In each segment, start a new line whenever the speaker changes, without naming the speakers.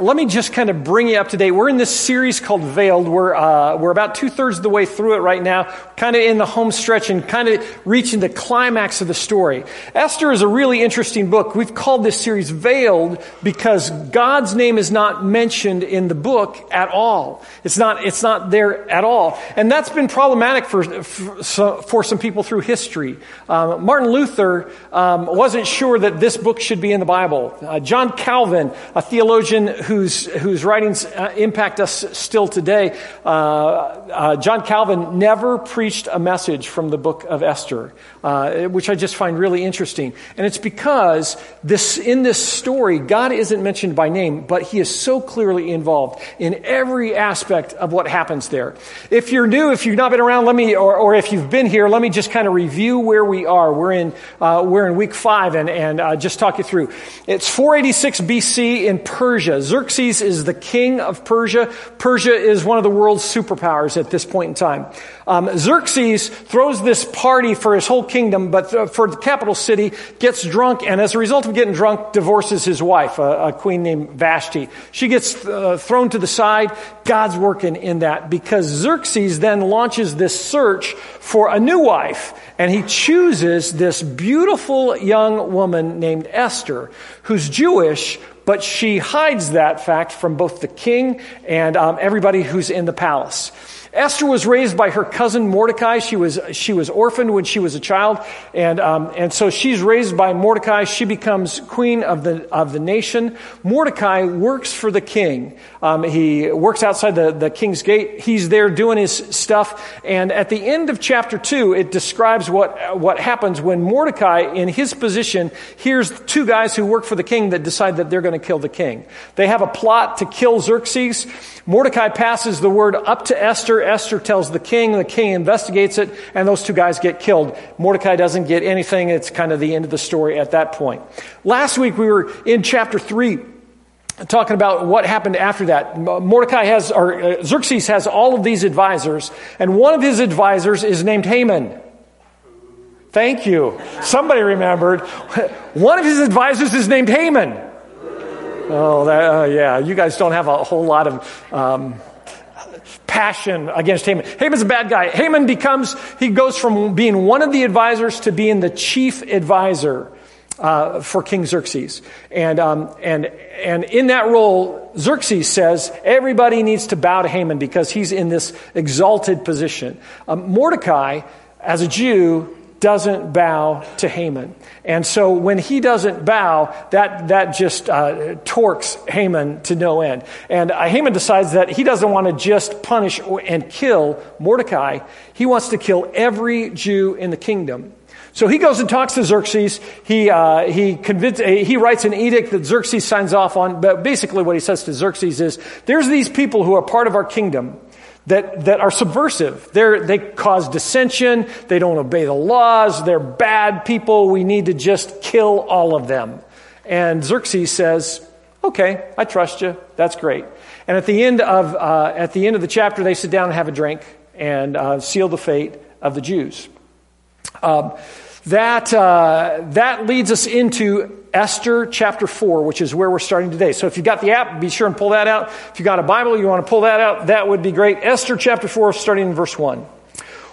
let me just kind of bring you up to date. We're in this series called Veiled. We're, uh, we're about two thirds of the way through it right now, kind of in the home stretch and kind of reaching the climax of the story. Esther is a really interesting book. We've called this series Veiled because God's name is not mentioned in the book at all. It's not, it's not there at all. And that's been problematic for, for, for some people through history. Um, Martin Luther um, wasn't sure that this book should be in the Bible. Uh, John Calvin, a theologian whose, whose writings uh, impact us still today, uh, uh, John Calvin never preached a message from the book of Esther, uh, which I just find really interesting. And it's because this, in this story, God isn't mentioned by name, but he is so clearly involved in every aspect of what happens there. If you're new, if you've not been around, let me, or, or if you've been here, let me just kind of review where we are. We're in, uh, we're in week five and, and just talk you through. It's 486 BC in Persia. Xerxes is the king of Persia. Persia is one of the world's superpowers at this point in time. Um, Xerxes throws this party for his whole kingdom, but uh, for the capital city, gets drunk, and as a result of getting drunk, divorces his wife, a, a queen named Vashti. She gets uh, thrown to the side. God's working in that because Xerxes then launches this search for a new wife, and he chooses this beautiful young woman named Esther, who's Jewish, but she hides that fact from both the king and um, everybody who's in the palace. Esther was raised by her cousin Mordecai. She was, she was orphaned when she was a child. And, um, and so she's raised by Mordecai. She becomes queen of the, of the nation. Mordecai works for the king. Um, he works outside the, the king's gate. He's there doing his stuff. And at the end of chapter two, it describes what, what happens when Mordecai, in his position, hears two guys who work for the king that decide that they're going to kill the king. They have a plot to kill Xerxes. Mordecai passes the word up to Esther. Esther tells the king. The king investigates it, and those two guys get killed. Mordecai doesn't get anything. It's kind of the end of the story at that point. Last week we were in chapter 3 talking about what happened after that. Mordecai has, or uh, Xerxes has all of these advisors, and one of his advisors is named Haman. Thank you. Somebody remembered. One of his advisors is named Haman. Oh, that, uh, yeah. You guys don't have a whole lot of um, passion against Haman. Haman's a bad guy. Haman becomes, he goes from being one of the advisors to being the chief advisor uh, for King Xerxes. And, um, and, and in that role, Xerxes says everybody needs to bow to Haman because he's in this exalted position. Um, Mordecai, as a Jew, doesn't bow to Haman. And so when he doesn't bow, that, that just uh, torques Haman to no end. And uh, Haman decides that he doesn't want to just punish and kill Mordecai, he wants to kill every Jew in the kingdom. So he goes and talks to Xerxes. He, uh, he, convince, uh, he writes an edict that Xerxes signs off on. But basically, what he says to Xerxes is there's these people who are part of our kingdom that, that are subversive. They're, they cause dissension. They don't obey the laws. They're bad people. We need to just kill all of them. And Xerxes says, okay, I trust you. That's great. And at the end of, uh, at the end of the chapter, they sit down and have a drink and uh, seal the fate of the Jews. Um, that, uh, that leads us into Esther chapter 4, which is where we're starting today. So if you've got the app, be sure and pull that out. If you've got a Bible, you want to pull that out, that would be great. Esther chapter 4, starting in verse 1.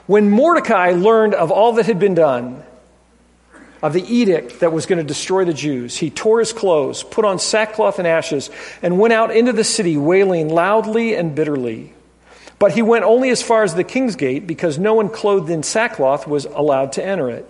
When Mordecai learned of all that had been done, of the edict that was going to destroy the Jews, he tore his clothes, put on sackcloth and ashes, and went out into the city wailing loudly and bitterly. But he went only as far as the king's gate because no one clothed in sackcloth was allowed to enter it.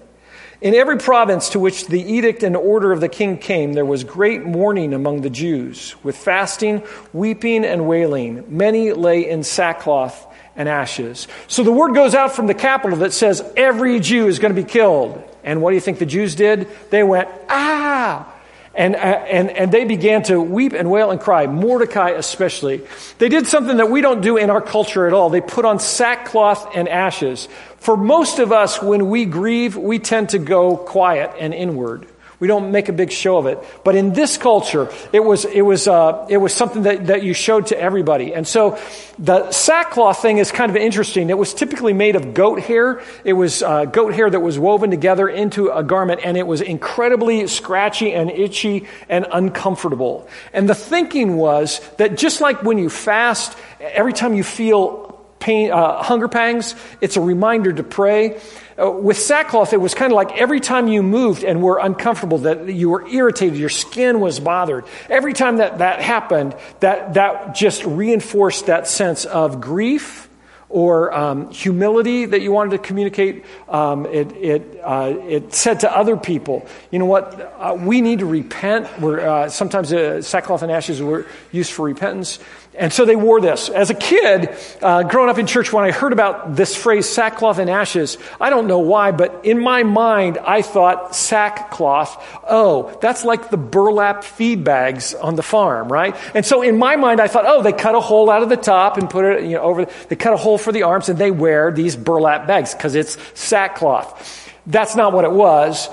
In every province to which the edict and order of the king came, there was great mourning among the Jews, with fasting, weeping, and wailing. Many lay in sackcloth and ashes. So the word goes out from the capital that says every Jew is going to be killed. And what do you think the Jews did? They went, ah! And, uh, and, and they began to weep and wail and cry, Mordecai especially. They did something that we don't do in our culture at all. They put on sackcloth and ashes. For most of us, when we grieve, we tend to go quiet and inward. We don't make a big show of it. But in this culture, it was, it was, uh, it was something that, that you showed to everybody. And so the sackcloth thing is kind of interesting. It was typically made of goat hair. It was uh, goat hair that was woven together into a garment, and it was incredibly scratchy and itchy and uncomfortable. And the thinking was that just like when you fast, every time you feel pain, uh, hunger pangs, it's a reminder to pray. Uh, with sackcloth, it was kind of like every time you moved and were uncomfortable, that you were irritated, your skin was bothered. Every time that that happened, that, that just reinforced that sense of grief or um, humility that you wanted to communicate. Um, it, it, uh, it said to other people, you know what, uh, we need to repent. We're, uh, sometimes uh, sackcloth and ashes were used for repentance. And so they wore this. As a kid, uh, growing up in church, when I heard about this phrase, sackcloth and ashes, I don't know why, but in my mind, I thought sackcloth, oh, that's like the burlap feed bags on the farm, right? And so in my mind, I thought, oh, they cut a hole out of the top and put it you know, over, they cut a hole for the arms and they wear these burlap bags because it's sackcloth. That's not what it was.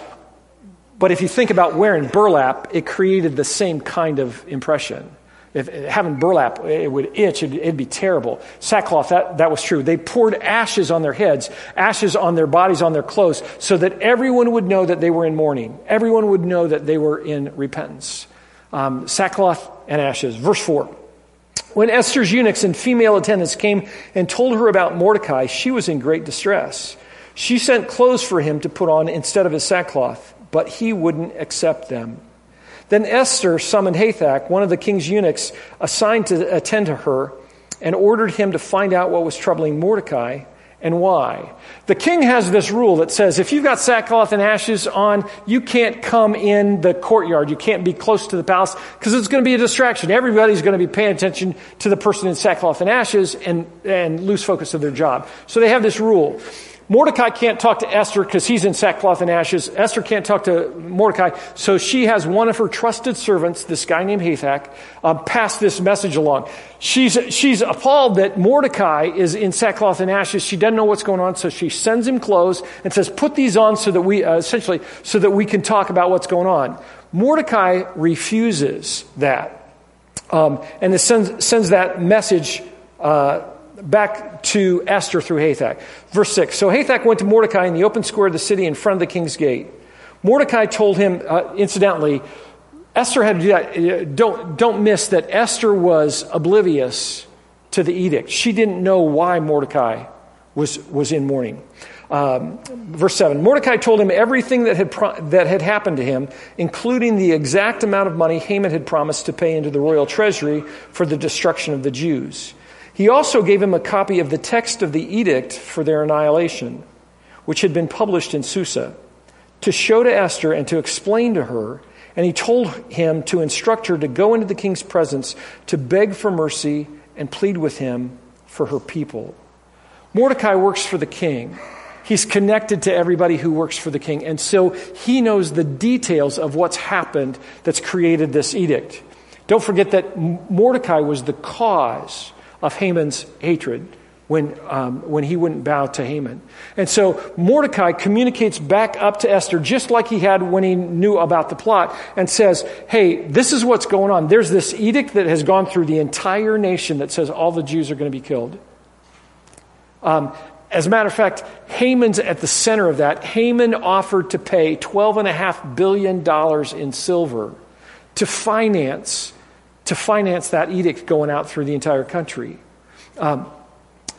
But if you think about wearing burlap, it created the same kind of impression. If having burlap, it would itch, it'd, it'd, be terrible. Sackcloth, that, that was true. They poured ashes on their heads, ashes on their bodies, on their clothes, so that everyone would know that they were in mourning. Everyone would know that they were in repentance. Um, sackcloth and ashes. Verse 4. When Esther's eunuchs and female attendants came and told her about Mordecai, she was in great distress. She sent clothes for him to put on instead of his sackcloth, but he wouldn't accept them. Then Esther summoned Hathach, one of the king's eunuchs assigned to attend to her, and ordered him to find out what was troubling Mordecai and why. The king has this rule that says if you've got sackcloth and ashes on, you can't come in the courtyard. You can't be close to the palace because it's going to be a distraction. Everybody's going to be paying attention to the person in sackcloth and ashes and, and lose focus of their job. So they have this rule. Mordecai can't talk to Esther because he's in sackcloth and ashes. Esther can't talk to Mordecai, so she has one of her trusted servants, this guy named Hathach, uh, pass this message along. She's, she's appalled that Mordecai is in sackcloth and ashes. She doesn't know what's going on, so she sends him clothes and says, "Put these on so that we, uh, essentially, so that we can talk about what's going on." Mordecai refuses that, um, and sends, sends that message. Uh, back to Esther through Hathach. Verse 6 So Hathach went to Mordecai in the open square of the city in front of the king's gate. Mordecai told him, uh, incidentally, Esther had to do that. Uh, don't, don't miss that Esther was oblivious to the edict. She didn't know why Mordecai was, was in mourning. Um, verse 7 Mordecai told him everything that had, pro- that had happened to him, including the exact amount of money Haman had promised to pay into the royal treasury for the destruction of the Jews. He also gave him a copy of the text of the edict for their annihilation, which had been published in Susa, to show to Esther and to explain to her. And he told him to instruct her to go into the king's presence to beg for mercy and plead with him for her people. Mordecai works for the king. He's connected to everybody who works for the king. And so he knows the details of what's happened that's created this edict. Don't forget that Mordecai was the cause of Haman's hatred when, um, when he wouldn't bow to Haman. And so Mordecai communicates back up to Esther just like he had when he knew about the plot and says, Hey, this is what's going on. There's this edict that has gone through the entire nation that says all the Jews are going to be killed. Um, as a matter of fact, Haman's at the center of that. Haman offered to pay $12.5 billion in silver to finance to finance that edict going out through the entire country. Um,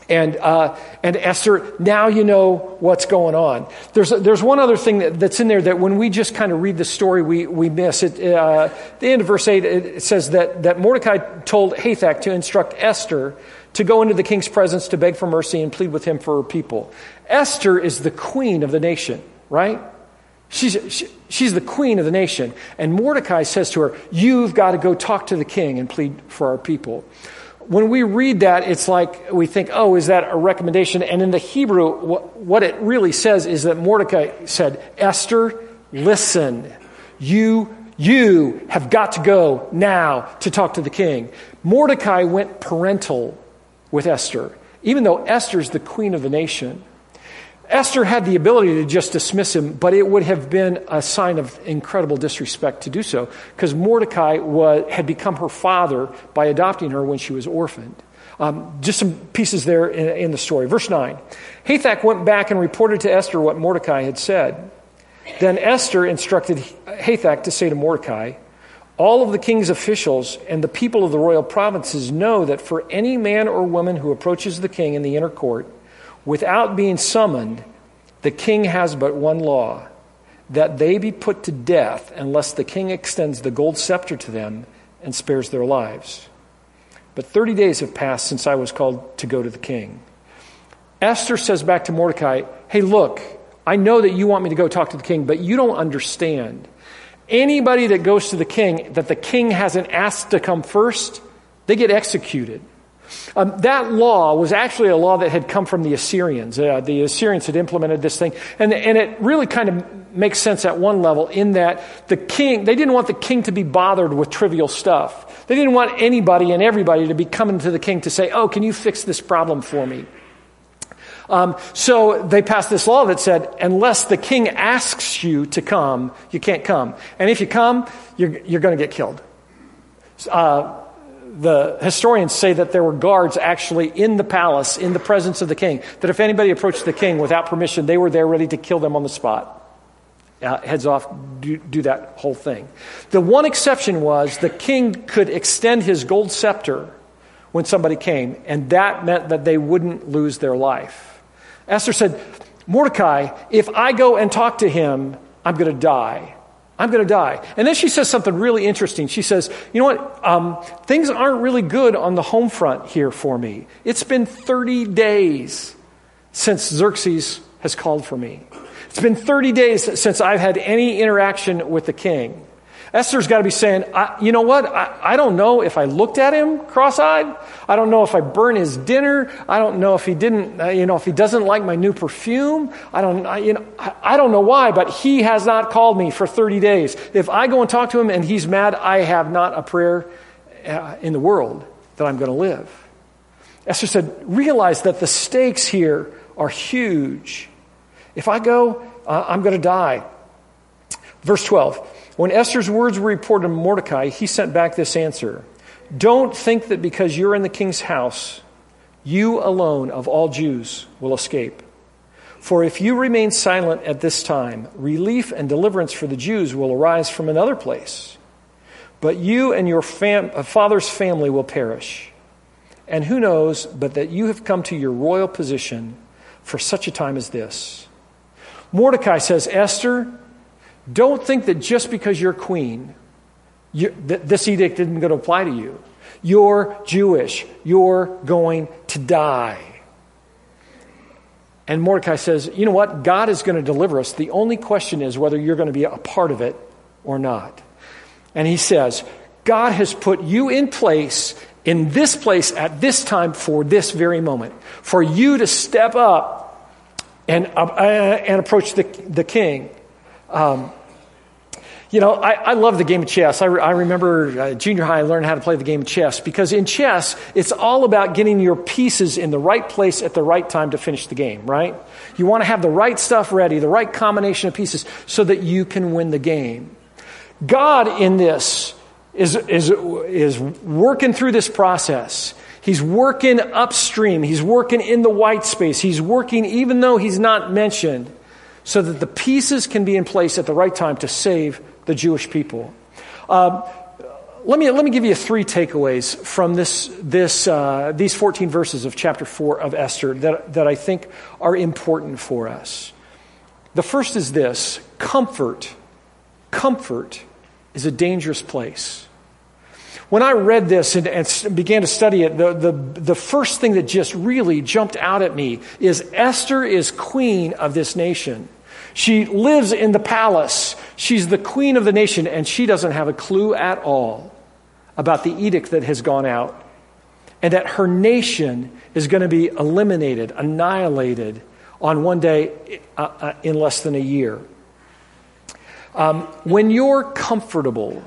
and, uh, and Esther, now you know what's going on. There's, there's one other thing that, that's in there that when we just kind of read the story, we, we miss. It, uh, the end of verse 8, it says that, that Mordecai told Hathach to instruct Esther to go into the king's presence to beg for mercy and plead with him for her people. Esther is the queen of the nation, right? She's, she, she's the queen of the nation. And Mordecai says to her, You've got to go talk to the king and plead for our people. When we read that, it's like we think, Oh, is that a recommendation? And in the Hebrew, what, what it really says is that Mordecai said, Esther, listen. You you have got to go now to talk to the king. Mordecai went parental with Esther, even though Esther's the queen of the nation. Esther had the ability to just dismiss him, but it would have been a sign of incredible disrespect to do so, because Mordecai was, had become her father by adopting her when she was orphaned. Um, just some pieces there in, in the story. Verse 9 Hathach went back and reported to Esther what Mordecai had said. Then Esther instructed Hathach to say to Mordecai, All of the king's officials and the people of the royal provinces know that for any man or woman who approaches the king in the inner court without being summoned, the king has but one law that they be put to death unless the king extends the gold scepter to them and spares their lives. But 30 days have passed since I was called to go to the king. Esther says back to Mordecai, Hey, look, I know that you want me to go talk to the king, but you don't understand. Anybody that goes to the king that the king hasn't asked to come first, they get executed. Um, that law was actually a law that had come from the Assyrians. Uh, the Assyrians had implemented this thing, and, and it really kind of makes sense at one level in that the king, they didn't want the king to be bothered with trivial stuff. They didn't want anybody and everybody to be coming to the king to say, Oh, can you fix this problem for me? Um, so they passed this law that said, unless the king asks you to come, you can't come. And if you come, you're, you're going to get killed. Uh, the historians say that there were guards actually in the palace, in the presence of the king, that if anybody approached the king without permission, they were there ready to kill them on the spot. Uh, heads off, do, do that whole thing. The one exception was the king could extend his gold scepter when somebody came, and that meant that they wouldn't lose their life. Esther said, Mordecai, if I go and talk to him, I'm going to die. I'm going to die. And then she says something really interesting. She says, You know what? Um, things aren't really good on the home front here for me. It's been 30 days since Xerxes has called for me. It's been 30 days since I've had any interaction with the king. Esther's got to be saying, you know what? I, I, don't know if I looked at him cross eyed. I don't know if I burned his dinner. I don't know if he didn't, uh, you know, if he doesn't like my new perfume. I don't, I, you know, I, I don't know why, but he has not called me for 30 days. If I go and talk to him and he's mad, I have not a prayer uh, in the world that I'm going to live. Esther said, realize that the stakes here are huge. If I go, uh, I'm going to die. Verse 12. When Esther's words were reported to Mordecai, he sent back this answer Don't think that because you're in the king's house, you alone of all Jews will escape. For if you remain silent at this time, relief and deliverance for the Jews will arise from another place. But you and your fam- uh, father's family will perish. And who knows but that you have come to your royal position for such a time as this? Mordecai says, Esther, don't think that just because you're queen, you, that this edict isn't going to apply to you. You're Jewish. You're going to die. And Mordecai says, You know what? God is going to deliver us. The only question is whether you're going to be a part of it or not. And he says, God has put you in place, in this place, at this time, for this very moment, for you to step up and, uh, and approach the, the king. Um, you know, I, I, love the game of chess. I, re, I remember uh, junior high, I learned how to play the game of chess because in chess, it's all about getting your pieces in the right place at the right time to finish the game, right? You want to have the right stuff ready, the right combination of pieces so that you can win the game. God in this is, is, is working through this process. He's working upstream. He's working in the white space. He's working even though he's not mentioned so that the pieces can be in place at the right time to save the Jewish people. Um, let me, let me give you three takeaways from this, this, uh, these 14 verses of chapter 4 of Esther that, that I think are important for us. The first is this comfort. Comfort is a dangerous place. When I read this and, and began to study it, the, the, the first thing that just really jumped out at me is Esther is queen of this nation. She lives in the palace. She's the queen of the nation, and she doesn't have a clue at all about the edict that has gone out and that her nation is going to be eliminated, annihilated on one day uh, uh, in less than a year. Um, when you're comfortable,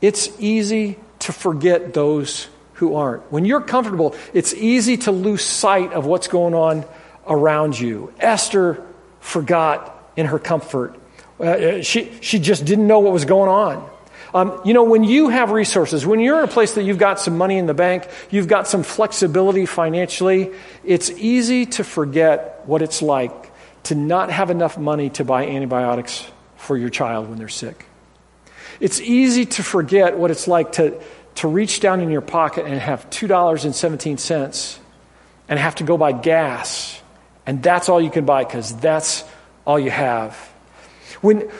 it's easy to forget those who aren't. When you're comfortable, it's easy to lose sight of what's going on around you. Esther forgot in her comfort. Uh, she, she just didn't know what was going on. Um, you know, when you have resources, when you're in a place that you've got some money in the bank, you've got some flexibility financially, it's easy to forget what it's like to not have enough money to buy antibiotics for your child when they're sick. It's easy to forget what it's like to, to reach down in your pocket and have $2.17 and have to go buy gas. And that's all you can buy because that's all you have. When,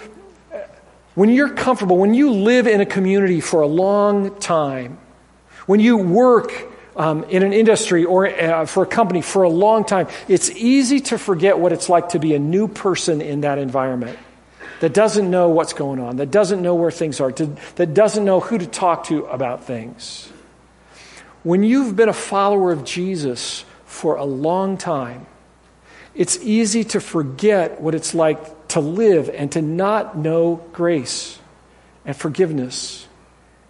when you're comfortable, when you live in a community for a long time, when you work um, in an industry or uh, for a company for a long time, it's easy to forget what it's like to be a new person in that environment that doesn't know what's going on, that doesn't know where things are, to, that doesn't know who to talk to about things. When you've been a follower of Jesus for a long time, it's easy to forget what it's like to live and to not know grace and forgiveness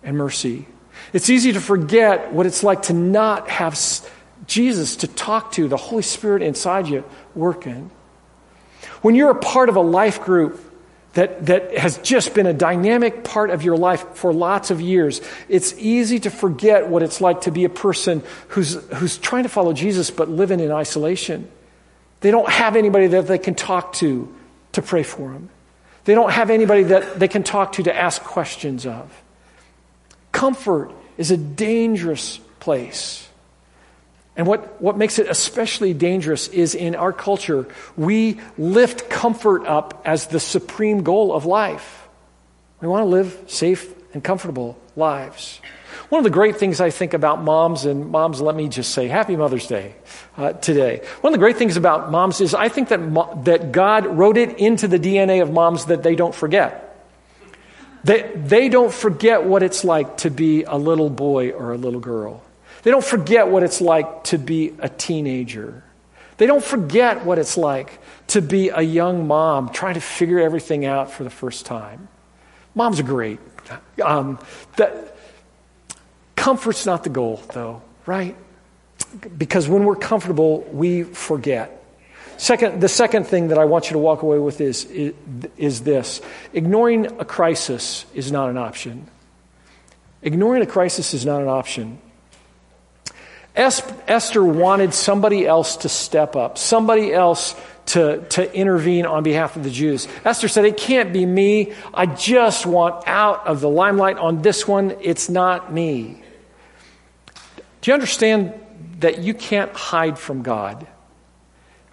and mercy. It's easy to forget what it's like to not have Jesus to talk to, the Holy Spirit inside you working. When you're a part of a life group that, that has just been a dynamic part of your life for lots of years, it's easy to forget what it's like to be a person who's, who's trying to follow Jesus but living in isolation. They don't have anybody that they can talk to to pray for them. They don't have anybody that they can talk to to ask questions of. Comfort is a dangerous place. And what, what makes it especially dangerous is in our culture, we lift comfort up as the supreme goal of life. We want to live safe and comfortable lives. One of the great things I think about moms, and moms, let me just say Happy Mother's Day uh, today. One of the great things about moms is I think that, mo- that God wrote it into the DNA of moms that they don't forget. They, they don't forget what it's like to be a little boy or a little girl. They don't forget what it's like to be a teenager. They don't forget what it's like to be a young mom trying to figure everything out for the first time. Moms are great. Um, the, comfort's not the goal, though, right? Because when we're comfortable, we forget. Second, the second thing that I want you to walk away with is, is, is this ignoring a crisis is not an option. Ignoring a crisis is not an option. Esther wanted somebody else to step up, somebody else to, to intervene on behalf of the Jews. Esther said, It can't be me. I just want out of the limelight on this one. It's not me. Do you understand that you can't hide from God?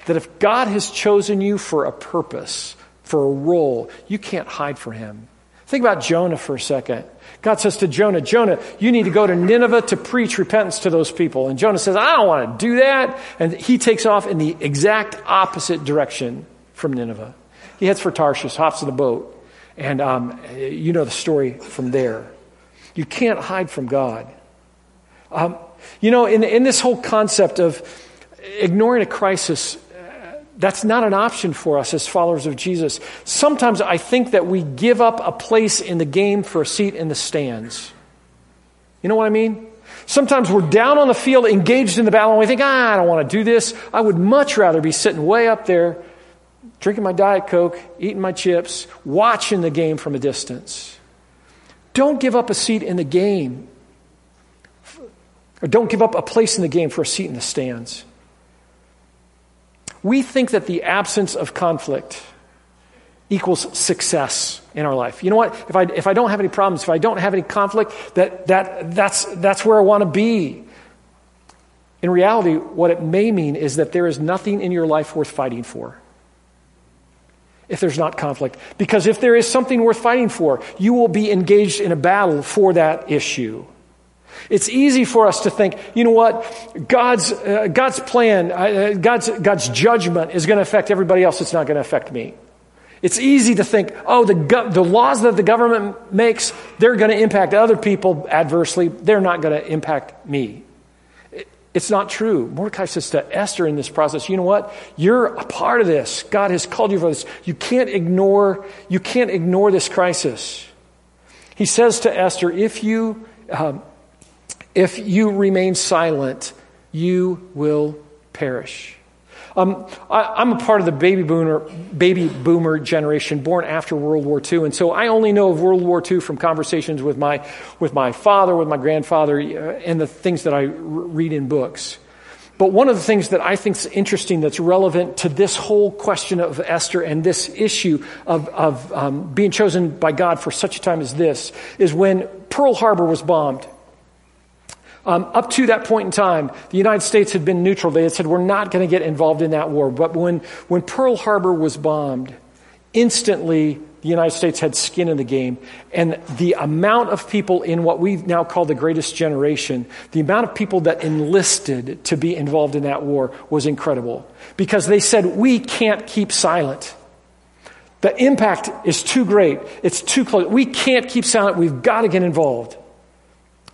That if God has chosen you for a purpose, for a role, you can't hide from Him. Think about Jonah for a second. God says to Jonah, Jonah, you need to go to Nineveh to preach repentance to those people. And Jonah says, I don't want to do that. And he takes off in the exact opposite direction from Nineveh. He heads for Tarshish, hops in a boat. And um, you know the story from there. You can't hide from God. Um, you know, in, in this whole concept of ignoring a crisis, that's not an option for us as followers of Jesus. Sometimes I think that we give up a place in the game for a seat in the stands. You know what I mean? Sometimes we're down on the field, engaged in the battle, and we think, ah, I don't want to do this. I would much rather be sitting way up there, drinking my Diet Coke, eating my chips, watching the game from a distance. Don't give up a seat in the game, or don't give up a place in the game for a seat in the stands we think that the absence of conflict equals success in our life. You know what? If I, if I don't have any problems, if I don't have any conflict, that, that, that's, that's where I want to be. In reality, what it may mean is that there is nothing in your life worth fighting for if there's not conflict. Because if there is something worth fighting for, you will be engaged in a battle for that issue. It's easy for us to think, you know what, God's, uh, God's plan, uh, God's, God's judgment is going to affect everybody else, it's not going to affect me. It's easy to think, oh, the, go- the laws that the government makes, they're going to impact other people adversely, they're not going to impact me. it's not true. Mordecai says to Esther in this process, you know what? You're a part of this. God has called you for this. You can't ignore, you can't ignore this crisis. He says to Esther, if you, um, if you remain silent, you will perish. Um, I, am a part of the baby boomer, baby boomer generation born after World War II, and so I only know of World War II from conversations with my, with my father, with my grandfather, uh, and the things that I read in books. But one of the things that I think is interesting that's relevant to this whole question of Esther and this issue of, of um, being chosen by God for such a time as this is when Pearl Harbor was bombed. Um, up to that point in time, the United States had been neutral. They had said, we're not going to get involved in that war. But when, when Pearl Harbor was bombed, instantly the United States had skin in the game. And the amount of people in what we now call the greatest generation, the amount of people that enlisted to be involved in that war was incredible. Because they said, we can't keep silent. The impact is too great. It's too close. We can't keep silent. We've got to get involved.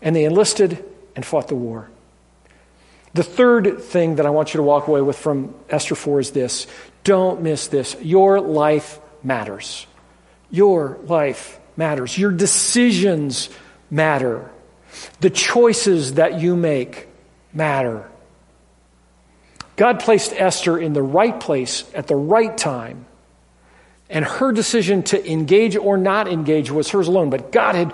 And they enlisted and fought the war. The third thing that I want you to walk away with from Esther 4 is this don't miss this. Your life matters. Your life matters. Your decisions matter. The choices that you make matter. God placed Esther in the right place at the right time. And her decision to engage or not engage was hers alone. But God had,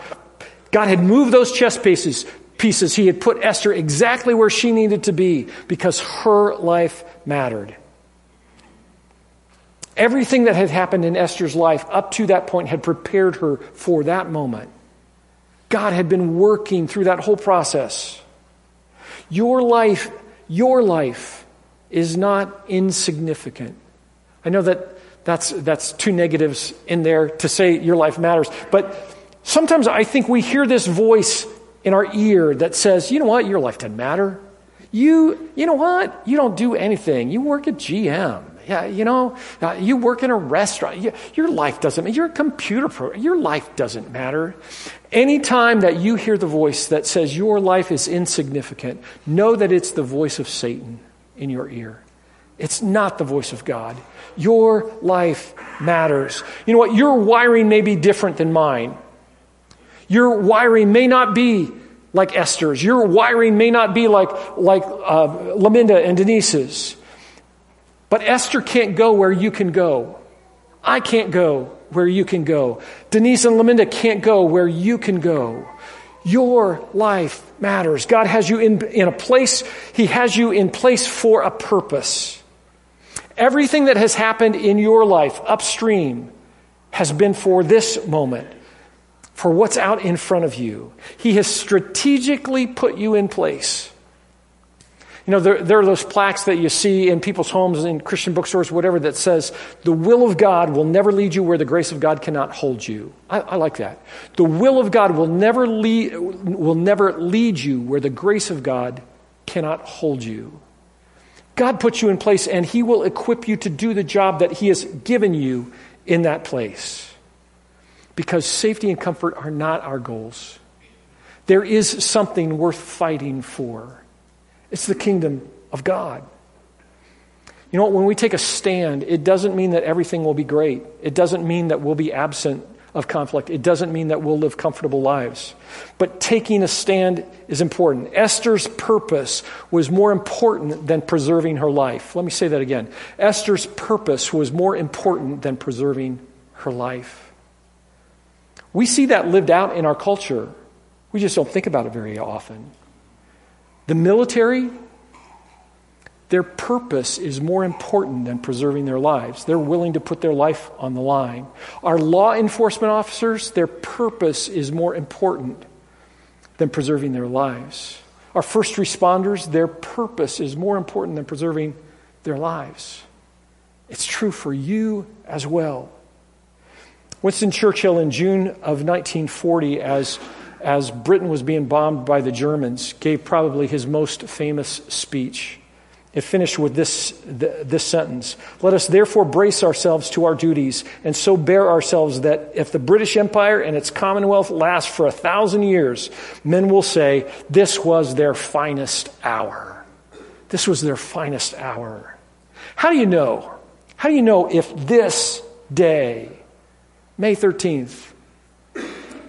God had moved those chess pieces pieces. He had put Esther exactly where she needed to be because her life mattered. Everything that had happened in Esther's life up to that point had prepared her for that moment. God had been working through that whole process. Your life, your life is not insignificant. I know that that's, that's two negatives in there to say your life matters, but sometimes I think we hear this voice in our ear that says, you know what, your life doesn't matter. You, you know what, you don't do anything. You work at GM. Yeah, you know, uh, you work in a restaurant. You, your life doesn't matter. You're a computer program. Your life doesn't matter. Anytime that you hear the voice that says your life is insignificant, know that it's the voice of Satan in your ear. It's not the voice of God. Your life matters. You know what? Your wiring may be different than mine. Your wiring may not be like Esther's. Your wiring may not be like, like uh, Laminda and Denise's. But Esther can't go where you can go. I can't go where you can go. Denise and Laminda can't go where you can go. Your life matters. God has you in, in a place, He has you in place for a purpose. Everything that has happened in your life upstream has been for this moment for what's out in front of you. He has strategically put you in place. You know, there, there, are those plaques that you see in people's homes, in Christian bookstores, whatever, that says, the will of God will never lead you where the grace of God cannot hold you. I, I like that. The will of God will never, lead, will never lead you where the grace of God cannot hold you. God puts you in place and He will equip you to do the job that He has given you in that place because safety and comfort are not our goals. There is something worth fighting for. It's the kingdom of God. You know, when we take a stand, it doesn't mean that everything will be great. It doesn't mean that we'll be absent of conflict. It doesn't mean that we'll live comfortable lives. But taking a stand is important. Esther's purpose was more important than preserving her life. Let me say that again. Esther's purpose was more important than preserving her life. We see that lived out in our culture. We just don't think about it very often. The military, their purpose is more important than preserving their lives. They're willing to put their life on the line. Our law enforcement officers, their purpose is more important than preserving their lives. Our first responders, their purpose is more important than preserving their lives. It's true for you as well. Winston Churchill, in June of 1940, as, as Britain was being bombed by the Germans, gave probably his most famous speech. It finished with this, this sentence Let us therefore brace ourselves to our duties and so bear ourselves that if the British Empire and its Commonwealth last for a thousand years, men will say, This was their finest hour. This was their finest hour. How do you know? How do you know if this day May 13th,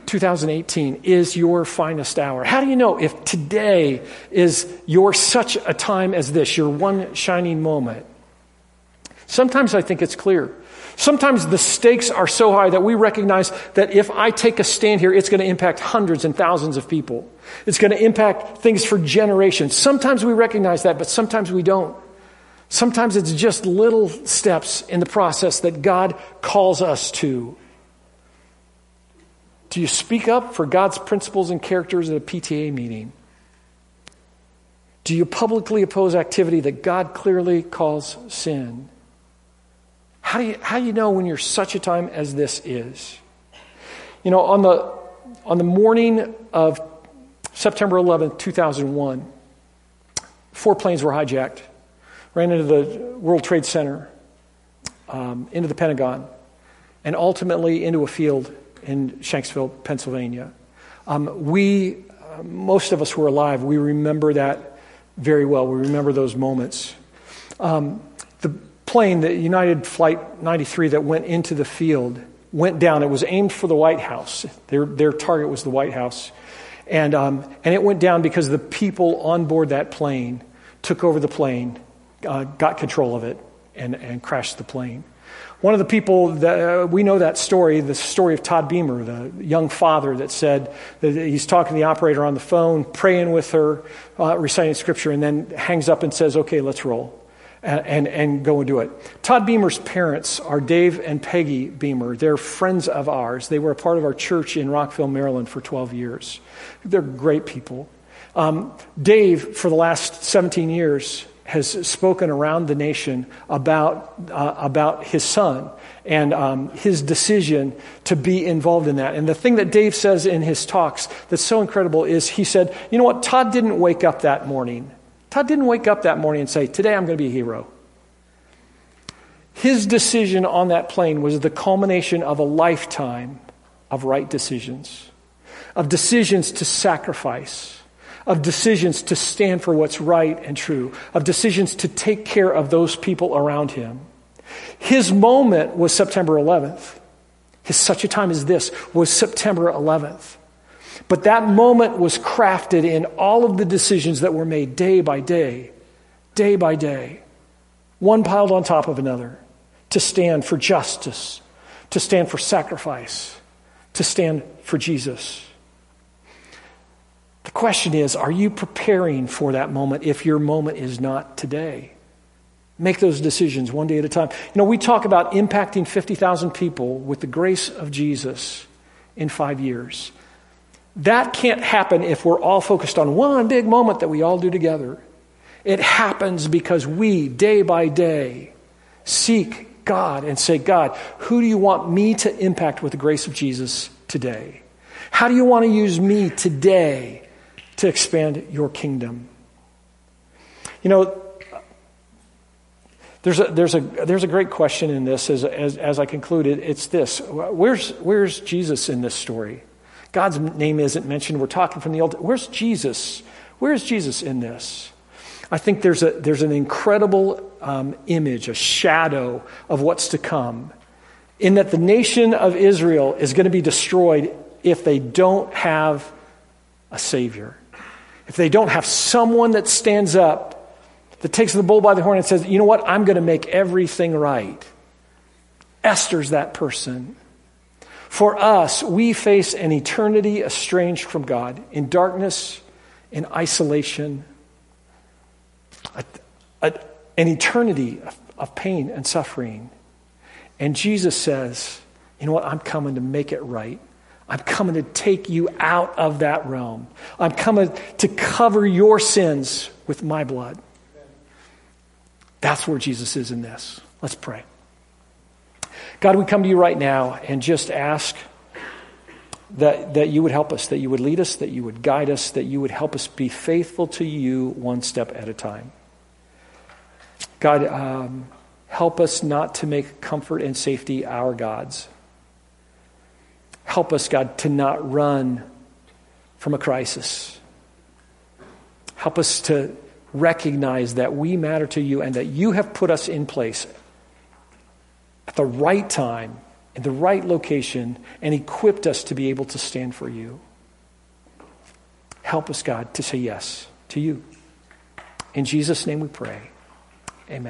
2018 is your finest hour. How do you know if today is your such a time as this, your one shining moment? Sometimes I think it's clear. Sometimes the stakes are so high that we recognize that if I take a stand here, it's going to impact hundreds and thousands of people. It's going to impact things for generations. Sometimes we recognize that, but sometimes we don't. Sometimes it's just little steps in the process that God calls us to. Do you speak up for God's principles and characters at a PTA meeting? Do you publicly oppose activity that God clearly calls sin? How do you, how do you know when you're such a time as this is? You know, on the, on the morning of September 11th, 2001, four planes were hijacked, ran into the World Trade Center, um, into the Pentagon, and ultimately into a field in Shanksville, Pennsylvania. Um, we, uh, most of us who are alive, we remember that very well. We remember those moments. Um, the plane, the United Flight 93 that went into the field, went down. It was aimed for the White House. Their, their target was the White House. And, um, and it went down because the people on board that plane took over the plane, uh, got control of it, and, and crashed the plane. One of the people that uh, we know that story, the story of Todd Beamer, the young father that said that he's talking to the operator on the phone, praying with her, uh, reciting scripture, and then hangs up and says, Okay, let's roll and, and, and, go and do it. Todd Beamer's parents are Dave and Peggy Beamer. They're friends of ours. They were a part of our church in Rockville, Maryland for 12 years. They're great people. Um, Dave, for the last 17 years, has spoken around the nation about, uh, about his son and um, his decision to be involved in that. And the thing that Dave says in his talks that's so incredible is he said, You know what? Todd didn't wake up that morning Todd didn't wake up that morning and say, Today I'm going to be a hero. His decision on that plane was the culmination of a lifetime of right decisions, of decisions to sacrifice, of decisions to stand for what's right and true, of decisions to take care of those people around him. His moment was September 11th. His such a time as this was September 11th. But that moment was crafted in all of the decisions that were made day by day, day by day, one piled on top of another, to stand for justice, to stand for sacrifice, to stand for Jesus. The question is are you preparing for that moment if your moment is not today? Make those decisions one day at a time. You know, we talk about impacting 50,000 people with the grace of Jesus in five years. That can't happen if we're all focused on one big moment that we all do together. It happens because we, day by day, seek God and say, God, who do you want me to impact with the grace of Jesus today? How do you want to use me today to expand your kingdom? You know, there's a, there's a, there's a great question in this as, as, as I concluded. It's this Where's, where's Jesus in this story? God's name isn't mentioned. We're talking from the Old. Where's Jesus? Where's Jesus in this? I think there's, a, there's an incredible um, image, a shadow of what's to come, in that the nation of Israel is going to be destroyed if they don't have a Savior. If they don't have someone that stands up, that takes the bull by the horn and says, you know what, I'm going to make everything right. Esther's that person. For us, we face an eternity estranged from God in darkness, in isolation, a, a, an eternity of, of pain and suffering. And Jesus says, You know what? I'm coming to make it right. I'm coming to take you out of that realm. I'm coming to cover your sins with my blood. That's where Jesus is in this. Let's pray. God, we come to you right now and just ask that, that you would help us, that you would lead us, that you would guide us, that you would help us be faithful to you one step at a time. God, um, help us not to make comfort and safety our gods. Help us, God, to not run from a crisis. Help us to recognize that we matter to you and that you have put us in place at the right time, in the right location, and equipped us to be able to stand for you. Help us, God, to say yes to you. In Jesus' name we pray. Amen.